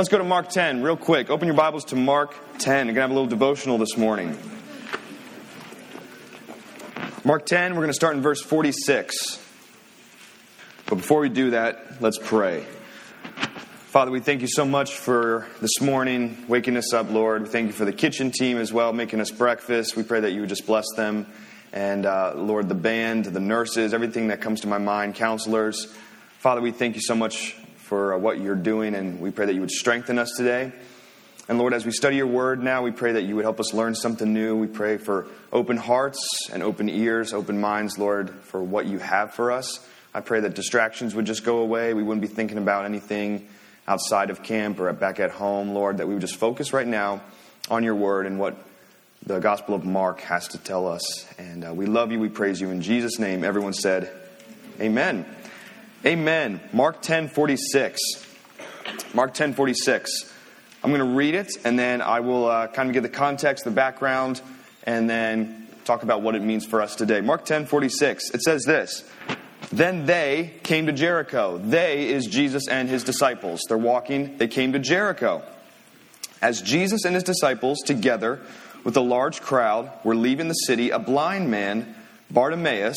Let's go to Mark 10 real quick. Open your Bibles to Mark 10. We're going to have a little devotional this morning. Mark 10, we're going to start in verse 46. But before we do that, let's pray. Father, we thank you so much for this morning, waking us up, Lord. We thank you for the kitchen team as well, making us breakfast. We pray that you would just bless them. And uh, Lord, the band, the nurses, everything that comes to my mind, counselors. Father, we thank you so much for what you're doing, and we pray that you would strengthen us today. And Lord, as we study your word now, we pray that you would help us learn something new. We pray for open hearts and open ears, open minds, Lord, for what you have for us. I pray that distractions would just go away. We wouldn't be thinking about anything outside of camp or back at home, Lord, that we would just focus right now on your word and what the Gospel of Mark has to tell us. And uh, we love you. We praise you. In Jesus' name, everyone said, Amen. Amen. Mark 10 46. Mark 10 46. I'm going to read it, and then I will uh, kind of give the context, the background, and then talk about what it means for us today. Mark 10 46. It says this Then they came to Jericho. They is Jesus and his disciples. They're walking, they came to Jericho. As Jesus and his disciples, together with a large crowd, were leaving the city, a blind man, Bartimaeus,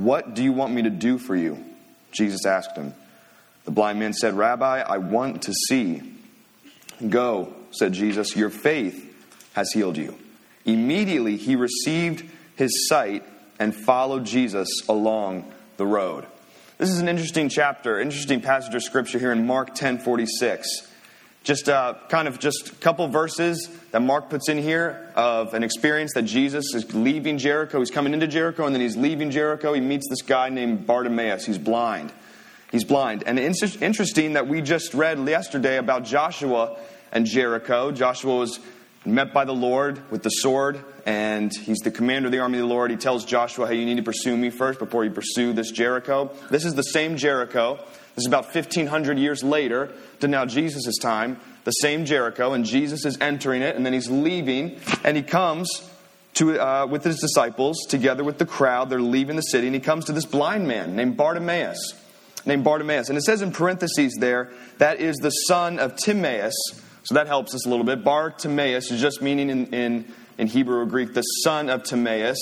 What do you want me to do for you? Jesus asked him. The blind man said, Rabbi, I want to see. Go, said Jesus, your faith has healed you. Immediately he received his sight and followed Jesus along the road. This is an interesting chapter, interesting passage of scripture here in Mark 10 46. Just uh, kind of just a couple verses that Mark puts in here of an experience that Jesus is leaving Jericho. He's coming into Jericho and then he's leaving Jericho. He meets this guy named Bartimaeus. He's blind. He's blind. And it's interesting that we just read yesterday about Joshua and Jericho. Joshua was met by the Lord with the sword, and he's the commander of the army of the Lord. He tells Joshua, Hey, you need to pursue me first before you pursue this Jericho. This is the same Jericho. This is about 1,500 years later to now Jesus' time, the same Jericho, and Jesus is entering it, and then he's leaving, and he comes to, uh, with his disciples together with the crowd. They're leaving the city, and he comes to this blind man named Bartimaeus. Named Bartimaeus. And it says in parentheses there, that is the son of Timaeus. So that helps us a little bit. Bartimaeus is just meaning in, in, in Hebrew or Greek, the son of Timaeus.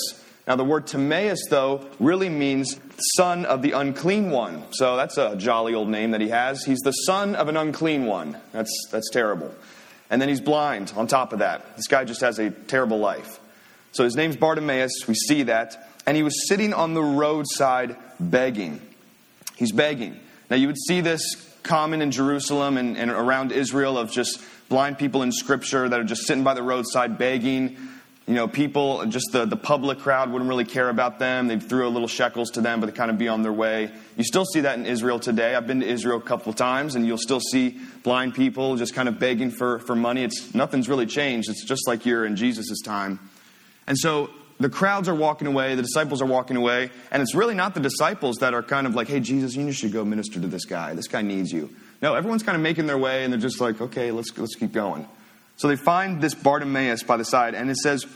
Now, the word Timaeus, though, really means son of the unclean one. So that's a jolly old name that he has. He's the son of an unclean one. That's, that's terrible. And then he's blind on top of that. This guy just has a terrible life. So his name's Bartimaeus. We see that. And he was sitting on the roadside begging. He's begging. Now, you would see this common in Jerusalem and, and around Israel of just blind people in Scripture that are just sitting by the roadside begging you know, people, just the, the public crowd wouldn't really care about them. They threw a little shekels to them, but they kind of be on their way. You still see that in Israel today. I've been to Israel a couple times, and you'll still see blind people just kind of begging for, for money. It's, nothing's really changed. It's just like you're in Jesus' time. And so the crowds are walking away, the disciples are walking away, and it's really not the disciples that are kind of like, hey, Jesus, you should go minister to this guy. This guy needs you. No, everyone's kind of making their way, and they're just like, okay, let's, let's keep going. So they find this Bartimaeus by the side, and it says,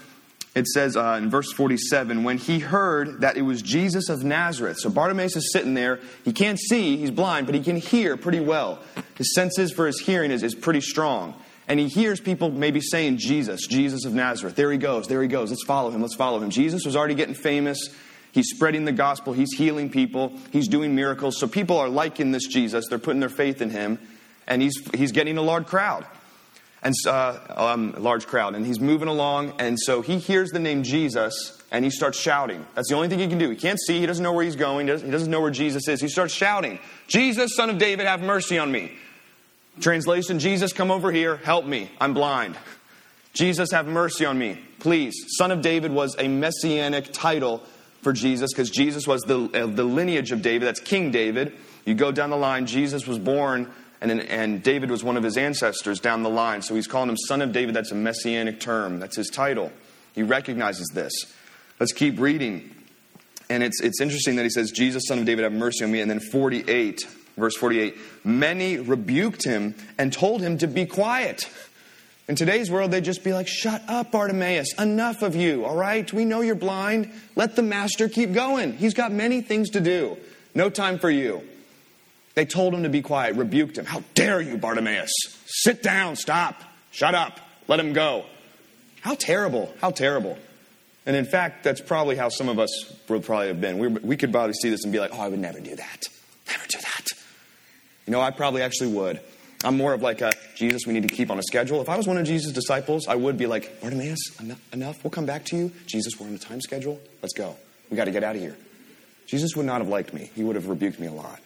it says uh, in verse 47, when he heard that it was Jesus of Nazareth. So Bartimaeus is sitting there. He can't see, he's blind, but he can hear pretty well. His senses for his hearing is, is pretty strong. And he hears people maybe saying, Jesus, Jesus of Nazareth. There he goes, there he goes. Let's follow him, let's follow him. Jesus was already getting famous. He's spreading the gospel, he's healing people, he's doing miracles. So people are liking this Jesus, they're putting their faith in him, and he's, he's getting a large crowd and uh, um, large crowd, and he's moving along, and so he hears the name Jesus, and he starts shouting. That's the only thing he can do. He can't see. He doesn't know where he's going. He doesn't, know where Jesus is. He starts shouting, "Jesus, Son of David, have mercy on me." Translation: Jesus, come over here, help me. I'm blind. Jesus, have mercy on me, please. Son of David was a messianic title for Jesus because Jesus was the, uh, the lineage of David. That's King David. You go down the line. Jesus was born And, and David was one of his ancestors down the line. So he's calling him son of David. That's a messianic term, that's his title. He recognizes this. Let's keep reading. And it's, it's interesting that he says, Jesus, son of David, have mercy on me. And then 48, verse 48, many rebuked him and told him to be quiet. In today's world, they'd just be like, Shut up, Bartimaeus. Enough of you, all right? We know you're blind. Let the master keep going. He's got many things to do. No time for you. They told him to be quiet, rebuked him. How dare you, Bartimaeus? Sit down, stop, shut up, let him go. How terrible, how terrible. And in fact, that's probably how some of us would probably have been. We, we could probably see this and be like, oh, I would never do that. Never do that. You know, I probably actually would. I'm more of like a Jesus, we need to keep on a schedule. If I was one of Jesus' disciples, I would be like, Bartimaeus, enough, enough. We'll come back to you. Jesus, we're on a time schedule. Let's go. We got to get out of here. Jesus would not have liked me. He would have rebuked me a lot.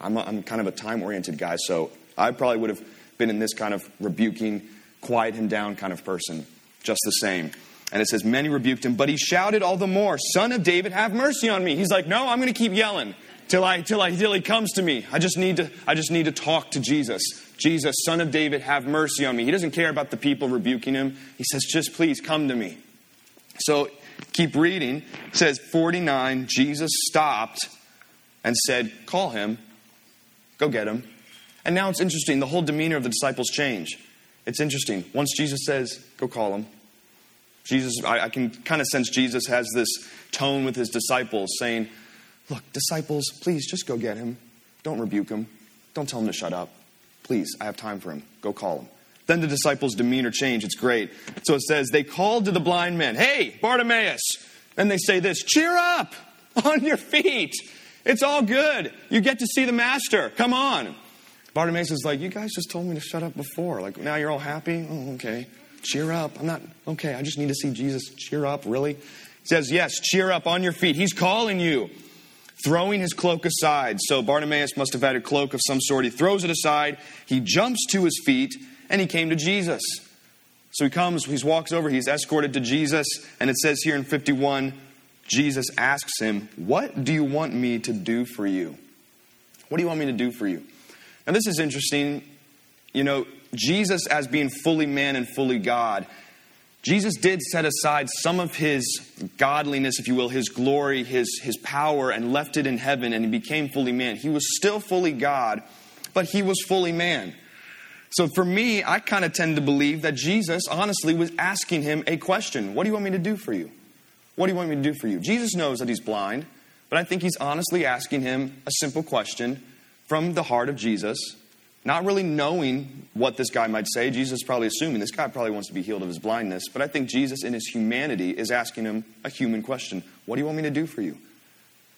I'm, a, I'm kind of a time oriented guy, so I probably would have been in this kind of rebuking, quiet him down kind of person, just the same. And it says, Many rebuked him, but he shouted all the more, Son of David, have mercy on me. He's like, No, I'm going to keep yelling till I till I till he comes to me. I just need to I just need to talk to Jesus. Jesus, son of David, have mercy on me. He doesn't care about the people rebuking him. He says, just please come to me. So keep reading. It says 49, Jesus stopped and said, Call him. Go get him. And now it's interesting, the whole demeanor of the disciples change. It's interesting. Once Jesus says, Go call him. Jesus, I, I can kind of sense Jesus has this tone with his disciples saying, Look, disciples, please just go get him. Don't rebuke him. Don't tell him to shut up. Please, I have time for him. Go call him. Then the disciples' demeanor change. It's great. So it says, They called to the blind man, Hey, Bartimaeus. And they say this Cheer up on your feet. It's all good. You get to see the master. Come on. Bartimaeus is like, You guys just told me to shut up before. Like, now you're all happy? Oh, okay. Cheer up. I'm not, okay, I just need to see Jesus. Cheer up, really? He says, Yes, cheer up on your feet. He's calling you throwing his cloak aside. So Bartimaeus must have had a cloak of some sort. He throws it aside, he jumps to his feet, and he came to Jesus. So he comes, he walks over, he's escorted to Jesus, and it says here in 51 Jesus asks him, What do you want me to do for you? What do you want me to do for you? Now, this is interesting. You know, Jesus, as being fully man and fully God, Jesus did set aside some of his godliness, if you will, his glory, his, his power, and left it in heaven, and he became fully man. He was still fully God, but he was fully man. So for me, I kind of tend to believe that Jesus honestly was asking him a question What do you want me to do for you? What do you want me to do for you? Jesus knows that he's blind, but I think he's honestly asking him a simple question from the heart of Jesus not really knowing what this guy might say. Jesus is probably assuming this guy probably wants to be healed of his blindness. But I think Jesus, in his humanity, is asking him a human question What do you want me to do for you?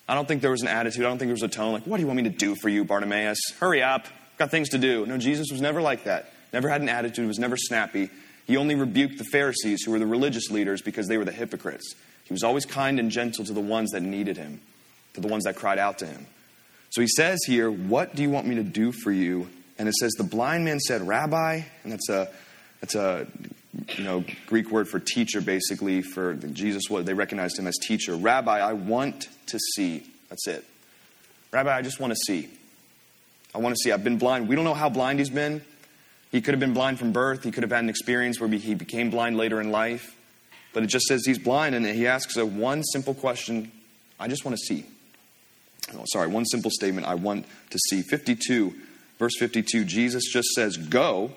I don't think there was an attitude. I don't think there was a tone like, What do you want me to do for you, Bartimaeus? Hurry up. Got things to do. No, Jesus was never like that. Never had an attitude, was never snappy. He only rebuked the Pharisees, who were the religious leaders, because they were the hypocrites. He was always kind and gentle to the ones that needed him, to the ones that cried out to him. So he says here, What do you want me to do for you? and it says the blind man said, "Rabbi," and that's a that's a you know Greek word for teacher, basically for Jesus. What they recognized him as teacher. Rabbi, I want to see. That's it. Rabbi, I just want to see. I want to see. I've been blind. We don't know how blind he's been. He could have been blind from birth. He could have had an experience where he became blind later in life. But it just says he's blind, and he asks a one simple question I just want to see. Oh, sorry, one simple statement I want to see. 52 Verse 52, Jesus just says, Go,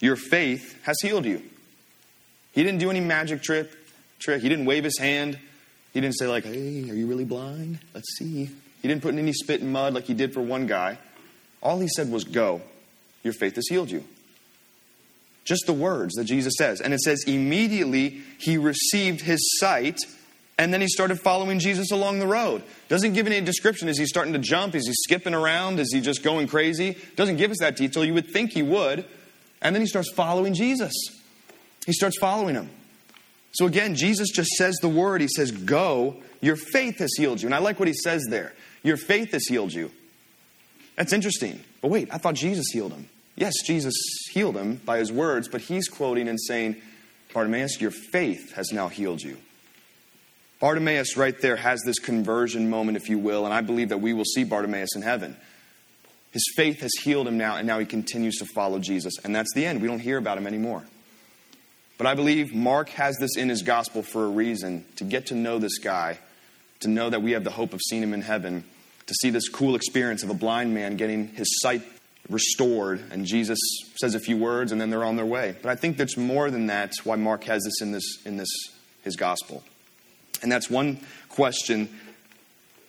your faith has healed you. He didn't do any magic trick. trick. He didn't wave his hand. He didn't say, like, hey, are you really blind? Let's see. He didn't put in any spit and mud like he did for one guy. All he said was, Go, your faith has healed you. Just the words that Jesus says. And it says, immediately he received his sight and then he started following Jesus along the road. Doesn't give any description. Is he starting to jump? Is he skipping around? Is he just going crazy? Doesn't give us that detail. You would think he would. And then he starts following Jesus. He starts following him. So again, Jesus just says the word. He says, Go, your faith has healed you. And I like what he says there. Your faith has healed you. That's interesting. But wait, I thought Jesus healed him. Yes, Jesus healed him by his words, but he's quoting and saying, Bartimaeus, your faith has now healed you. Bartimaeus, right there, has this conversion moment, if you will, and I believe that we will see Bartimaeus in heaven. His faith has healed him now, and now he continues to follow Jesus. And that's the end. We don't hear about him anymore. But I believe Mark has this in his gospel for a reason to get to know this guy, to know that we have the hope of seeing him in heaven, to see this cool experience of a blind man getting his sight restored, and Jesus says a few words, and then they're on their way. But I think that's more than that. why Mark has this in this in this his gospel, and that's one question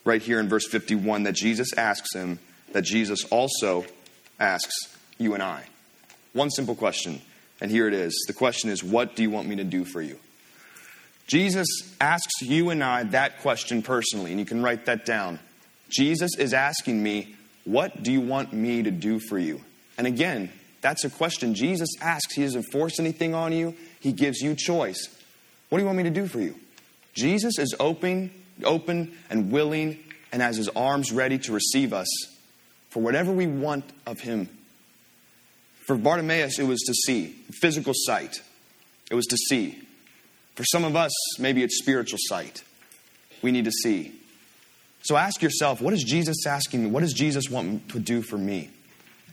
right here in verse 51 that Jesus asks him, that Jesus also asks you and I. One simple question, and here it is. The question is, What do you want me to do for you? Jesus asks you and I that question personally, and you can write that down. Jesus is asking me, What do you want me to do for you? And again, that's a question Jesus asks. He doesn't force anything on you, He gives you choice. What do you want me to do for you? Jesus is open, open and willing and has his arms ready to receive us for whatever we want of him. For Bartimaeus, it was to see, physical sight. It was to see. For some of us, maybe it's spiritual sight. We need to see. So ask yourself, what is Jesus asking me? What does Jesus want to do for me?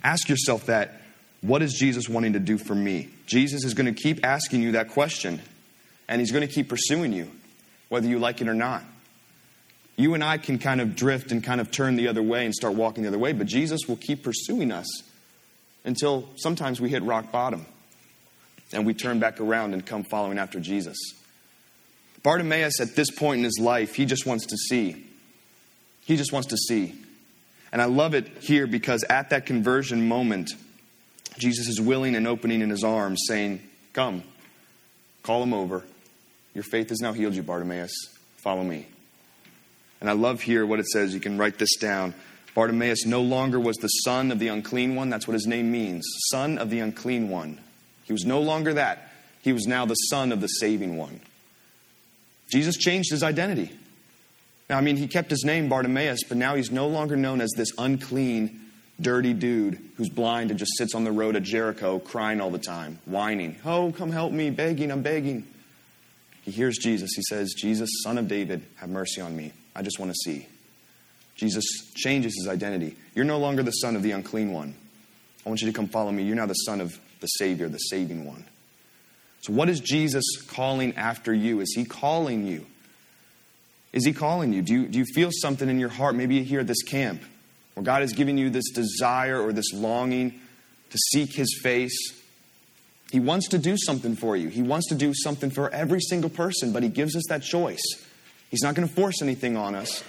Ask yourself that. What is Jesus wanting to do for me? Jesus is going to keep asking you that question, and he's going to keep pursuing you, whether you like it or not. You and I can kind of drift and kind of turn the other way and start walking the other way, but Jesus will keep pursuing us until sometimes we hit rock bottom and we turn back around and come following after Jesus. Bartimaeus, at this point in his life, he just wants to see. He just wants to see. And I love it here because at that conversion moment, Jesus is willing and opening in his arms, saying, Come, call him over. Your faith has now healed you, Bartimaeus. Follow me. And I love here what it says. You can write this down. Bartimaeus no longer was the son of the unclean one. That's what his name means son of the unclean one. He was no longer that. He was now the son of the saving one. Jesus changed his identity. Now, I mean, he kept his name Bartimaeus, but now he's no longer known as this unclean, dirty dude who's blind and just sits on the road at Jericho crying all the time, whining, Oh, come help me, begging, I'm begging. He hears Jesus. He says, Jesus, son of David, have mercy on me. I just want to see. Jesus changes his identity. You're no longer the son of the unclean one. I want you to come follow me. You're now the son of the Savior, the saving one. So, what is Jesus calling after you? Is he calling you? Is he calling you? Do you, do you feel something in your heart, maybe here at this camp, where God is giving you this desire or this longing to seek his face? He wants to do something for you. He wants to do something for every single person, but he gives us that choice. He's not going to force anything on us.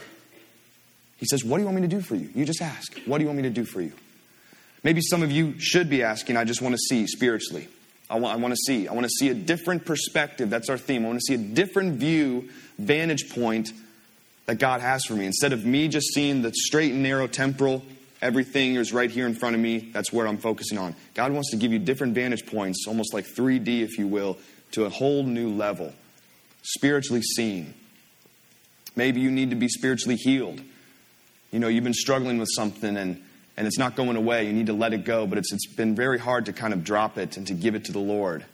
He says, What do you want me to do for you? You just ask. What do you want me to do for you? Maybe some of you should be asking, I just want to see spiritually. I want, I want to see. I want to see a different perspective. That's our theme. I want to see a different view, vantage point that God has for me. Instead of me just seeing the straight and narrow temporal, everything is right here in front of me, that's where I'm focusing on. God wants to give you different vantage points, almost like 3D, if you will, to a whole new level. Spiritually seen. Maybe you need to be spiritually healed. You know, you've been struggling with something and, and it's not going away. You need to let it go, but it's, it's been very hard to kind of drop it and to give it to the Lord.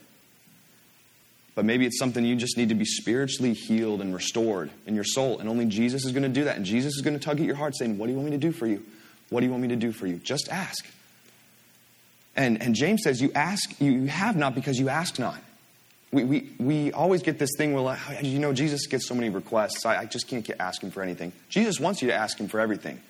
But maybe it's something you just need to be spiritually healed and restored in your soul. And only Jesus is going to do that. And Jesus is going to tug at your heart saying, What do you want me to do for you? What do you want me to do for you? Just ask. And, and James says, You ask, you have not because you ask not. We, we, we always get this thing where, you know, Jesus gets so many requests. I, I just can't get, ask him for anything. Jesus wants you to ask him for everything.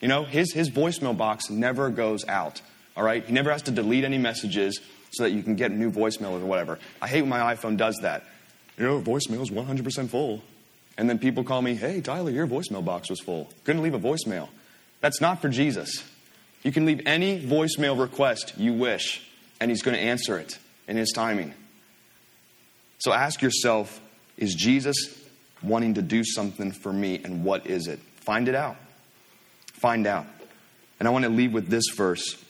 You know, his, his voicemail box never goes out. All right? He never has to delete any messages so that you can get new voicemail or whatever. I hate when my iPhone does that. You know, voicemail is 100% full. And then people call me, hey, Tyler, your voicemail box was full. Couldn't leave a voicemail. That's not for Jesus. You can leave any voicemail request you wish, and he's going to answer it in his timing. So ask yourself is Jesus wanting to do something for me, and what is it? Find it out. Find out. And I want to leave with this verse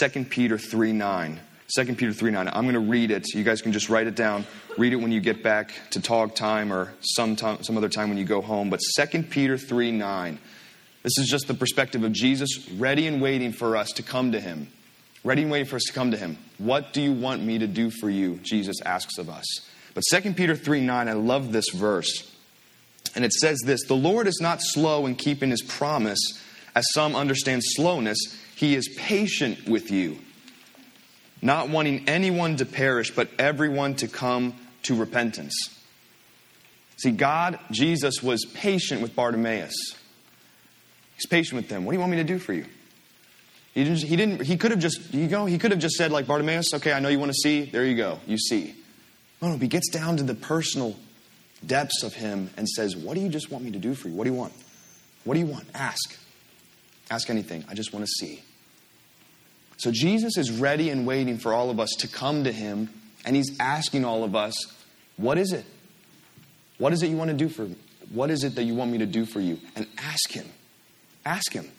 2 Peter 3 9. 2 Peter 3 9. I'm going to read it. You guys can just write it down. Read it when you get back to talk time or some, time, some other time when you go home. But 2 Peter 3 9. This is just the perspective of Jesus ready and waiting for us to come to him ready and waiting for us to come to him. What do you want me to do for you? Jesus asks of us. But 2 Peter 3 9, I love this verse. And it says this The Lord is not slow in keeping his promise, as some understand slowness, he is patient with you, not wanting anyone to perish, but everyone to come to repentance. See, God, Jesus, was patient with Bartimaeus. He's patient with them. What do you want me to do for you? He didn't, he didn't, he could have just, you go, he could have just said, like Bartimaeus, okay, I know you want to see, there you go, you see. No, no, he gets down to the personal depths of him and says, What do you just want me to do for you? What do you want? What do you want? Ask. Ask anything. I just want to see. So Jesus is ready and waiting for all of us to come to him, and he's asking all of us, What is it? What is it you want to do for me? What is it that you want me to do for you? And ask him. Ask him.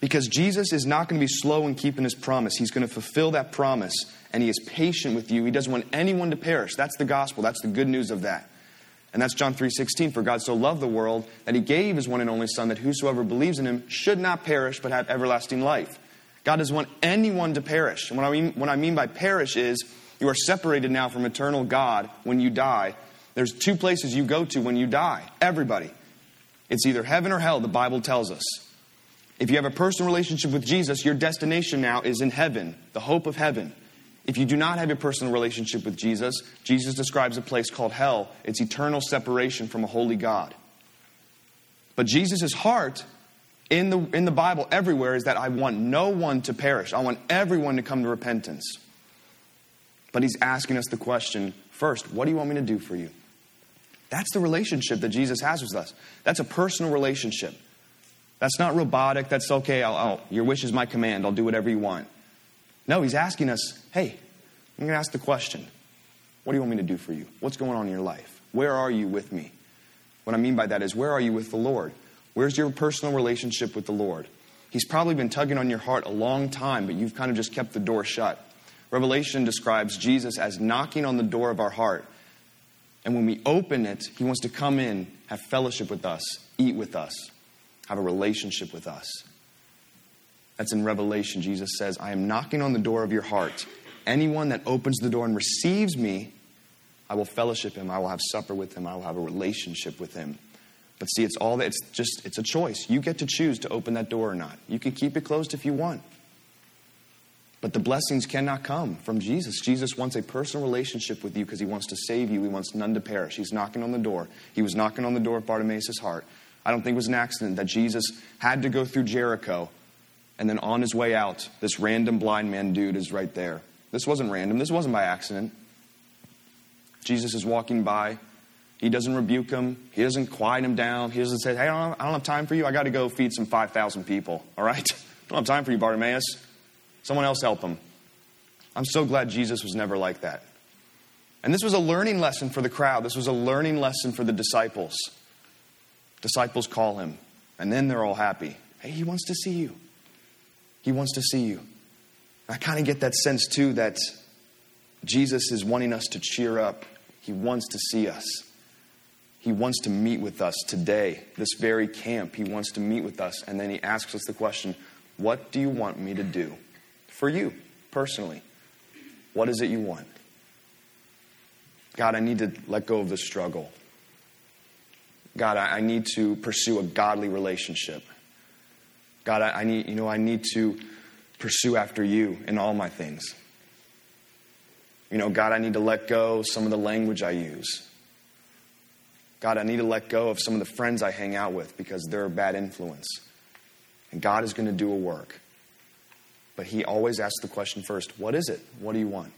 Because Jesus is not going to be slow in keeping his promise. He's going to fulfill that promise, and he is patient with you. He doesn't want anyone to perish. That's the gospel. That's the good news of that. And that's John 3:16, for God so loved the world that he gave his one and only son that whosoever believes in him should not perish but have everlasting life. God doesn't want anyone to perish. And what I mean, what I mean by perish is you are separated now from eternal God when you die. There's two places you go to when you die. Everybody. It's either heaven or hell, the Bible tells us. If you have a personal relationship with Jesus, your destination now is in heaven, the hope of heaven. If you do not have a personal relationship with Jesus, Jesus describes a place called hell. It's eternal separation from a holy God. But Jesus' heart in the, in the Bible everywhere is that I want no one to perish. I want everyone to come to repentance. But he's asking us the question first, what do you want me to do for you? That's the relationship that Jesus has with us. That's a personal relationship. That's not robotic. That's okay. I'll, I'll, your wish is my command. I'll do whatever you want. No, he's asking us, hey, I'm going to ask the question what do you want me to do for you? What's going on in your life? Where are you with me? What I mean by that is, where are you with the Lord? Where's your personal relationship with the Lord? He's probably been tugging on your heart a long time, but you've kind of just kept the door shut. Revelation describes Jesus as knocking on the door of our heart. And when we open it, he wants to come in, have fellowship with us, eat with us, have a relationship with us. That's in Revelation. Jesus says, I am knocking on the door of your heart. Anyone that opens the door and receives me, I will fellowship him. I will have supper with him. I will have a relationship with him. But see, it's all that it's just it's a choice. You get to choose to open that door or not. You can keep it closed if you want. But the blessings cannot come from Jesus. Jesus wants a personal relationship with you because he wants to save you. He wants none to perish. He's knocking on the door. He was knocking on the door of Bartimaeus' heart. I don't think it was an accident that Jesus had to go through Jericho and then on his way out, this random blind man dude is right there. This wasn't random. This wasn't by accident. Jesus is walking by. He doesn't rebuke him. He doesn't quiet him down. He doesn't say, Hey, I don't, have, I don't have time for you. I got to go feed some 5,000 people. All right? I don't have time for you, Bartimaeus. Someone else help him. I'm so glad Jesus was never like that. And this was a learning lesson for the crowd. This was a learning lesson for the disciples. Disciples call him, and then they're all happy. Hey, he wants to see you. He wants to see you. I kind of get that sense too that Jesus is wanting us to cheer up. He wants to see us. He wants to meet with us today, this very camp. He wants to meet with us. And then he asks us the question What do you want me to do for you personally? What is it you want? God, I need to let go of the struggle. God, I need to pursue a godly relationship. God, I, I need, you know, I need to pursue after you in all my things. You know, God, I need to let go some of the language I use. God, I need to let go of some of the friends I hang out with because they're a bad influence. And God is going to do a work. But He always asks the question first what is it? What do you want?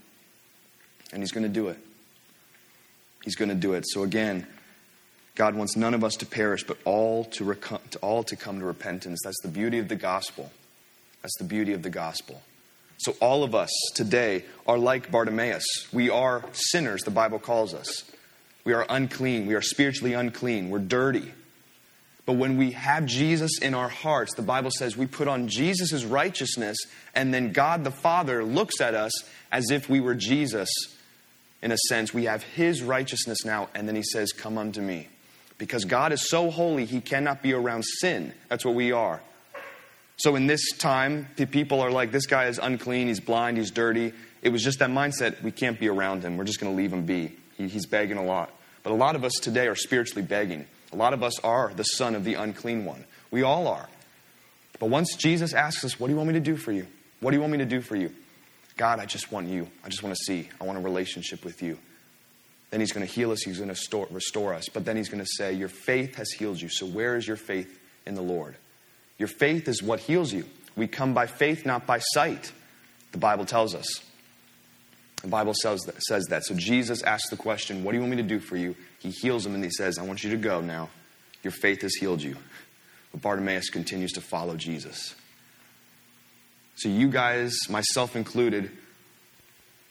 And He's going to do it. He's going to do it. So again, God wants none of us to perish, but all to, rec- to, all to come to repentance. That's the beauty of the gospel. That's the beauty of the gospel. So all of us today are like Bartimaeus. We are sinners, the Bible calls us. We are unclean. We are spiritually unclean. We're dirty. But when we have Jesus in our hearts, the Bible says we put on Jesus' righteousness, and then God the Father looks at us as if we were Jesus. In a sense, we have His righteousness now, and then He says, Come unto me. Because God is so holy, he cannot be around sin. That's what we are. So in this time, people are like, this guy is unclean, he's blind, he's dirty. It was just that mindset, we can't be around him. We're just going to leave him be. He, he's begging a lot. But a lot of us today are spiritually begging. A lot of us are the son of the unclean one. We all are. But once Jesus asks us, What do you want me to do for you? What do you want me to do for you? God, I just want you. I just want to see. I want a relationship with you. Then he's going to heal us. He's going to restore us. But then he's going to say, Your faith has healed you. So where is your faith in the Lord? Your faith is what heals you. We come by faith, not by sight, the Bible tells us. The Bible says that, says that. So Jesus asks the question, What do you want me to do for you? He heals him and he says, I want you to go now. Your faith has healed you. But Bartimaeus continues to follow Jesus. So, you guys, myself included,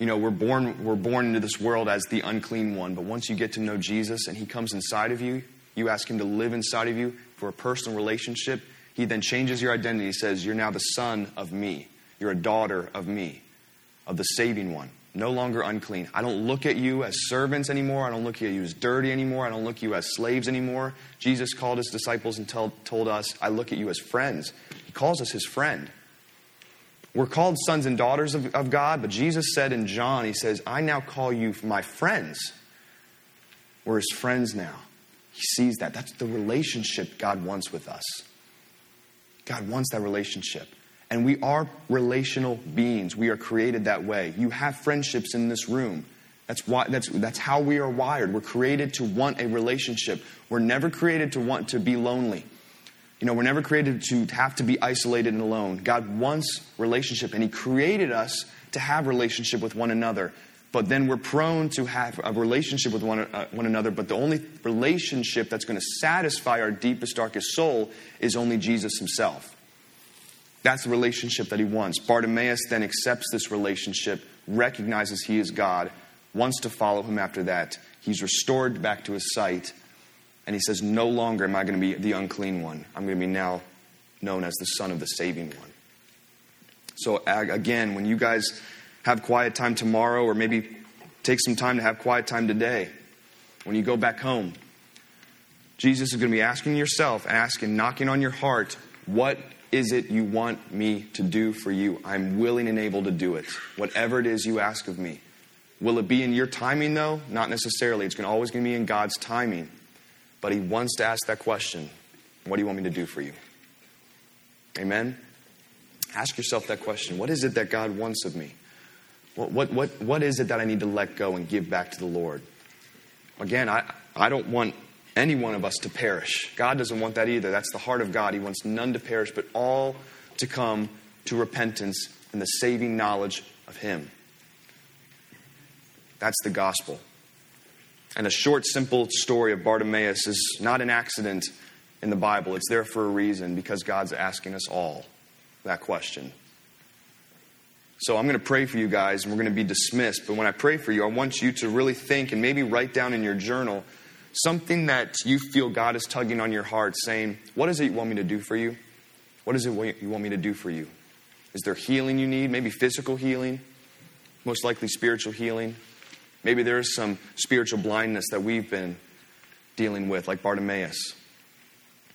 you know, we're born, we're born into this world as the unclean one. But once you get to know Jesus and he comes inside of you, you ask him to live inside of you for a personal relationship, he then changes your identity. He says, You're now the son of me. You're a daughter of me, of the saving one. No longer unclean. I don't look at you as servants anymore. I don't look at you as dirty anymore. I don't look at you as slaves anymore. Jesus called his disciples and told us, I look at you as friends. He calls us his friend. We're called sons and daughters of, of God, but Jesus said in John, He says, I now call you my friends. We're His friends now. He sees that. That's the relationship God wants with us. God wants that relationship. And we are relational beings. We are created that way. You have friendships in this room. That's, why, that's, that's how we are wired. We're created to want a relationship. We're never created to want to be lonely. You know, we're never created to have to be isolated and alone. God wants relationship, and He created us to have relationship with one another. But then we're prone to have a relationship with one, uh, one another, but the only relationship that's going to satisfy our deepest, darkest soul is only Jesus Himself. That's the relationship that He wants. Bartimaeus then accepts this relationship, recognizes He is God, wants to follow Him after that. He's restored back to his sight, and he says, No longer am I going to be the unclean one. I'm going to be now known as the son of the saving one. So, again, when you guys have quiet time tomorrow, or maybe take some time to have quiet time today, when you go back home, Jesus is going to be asking yourself, asking, knocking on your heart, What is it you want me to do for you? I'm willing and able to do it. Whatever it is you ask of me. Will it be in your timing, though? Not necessarily. It's always going to be in God's timing. But he wants to ask that question What do you want me to do for you? Amen? Ask yourself that question What is it that God wants of me? What, what, what, what is it that I need to let go and give back to the Lord? Again, I, I don't want any one of us to perish. God doesn't want that either. That's the heart of God. He wants none to perish, but all to come to repentance and the saving knowledge of Him. That's the gospel. And a short, simple story of Bartimaeus is not an accident in the Bible. It's there for a reason because God's asking us all that question. So I'm going to pray for you guys and we're going to be dismissed. But when I pray for you, I want you to really think and maybe write down in your journal something that you feel God is tugging on your heart, saying, What is it you want me to do for you? What is it you want me to do for you? Is there healing you need? Maybe physical healing? Most likely spiritual healing? Maybe there is some spiritual blindness that we've been dealing with, like Bartimaeus.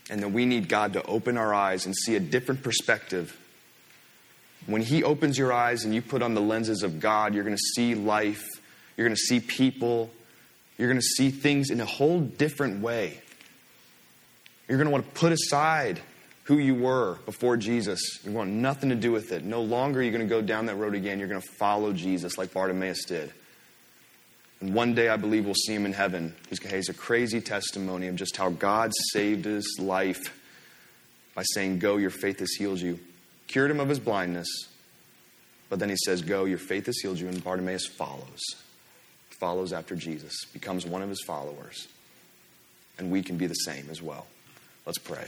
And that we need God to open our eyes and see a different perspective. When He opens your eyes and you put on the lenses of God, you're going to see life, you're going to see people, you're going to see things in a whole different way. You're going to want to put aside who you were before Jesus. You want nothing to do with it. No longer are you going to go down that road again. You're going to follow Jesus like Bartimaeus did. And one day I believe we'll see him in heaven. He's a crazy testimony of just how God saved his life by saying, Go, your faith has healed you. Cured him of his blindness. But then he says, Go, your faith has healed you. And Bartimaeus follows. Follows after Jesus, becomes one of his followers. And we can be the same as well. Let's pray.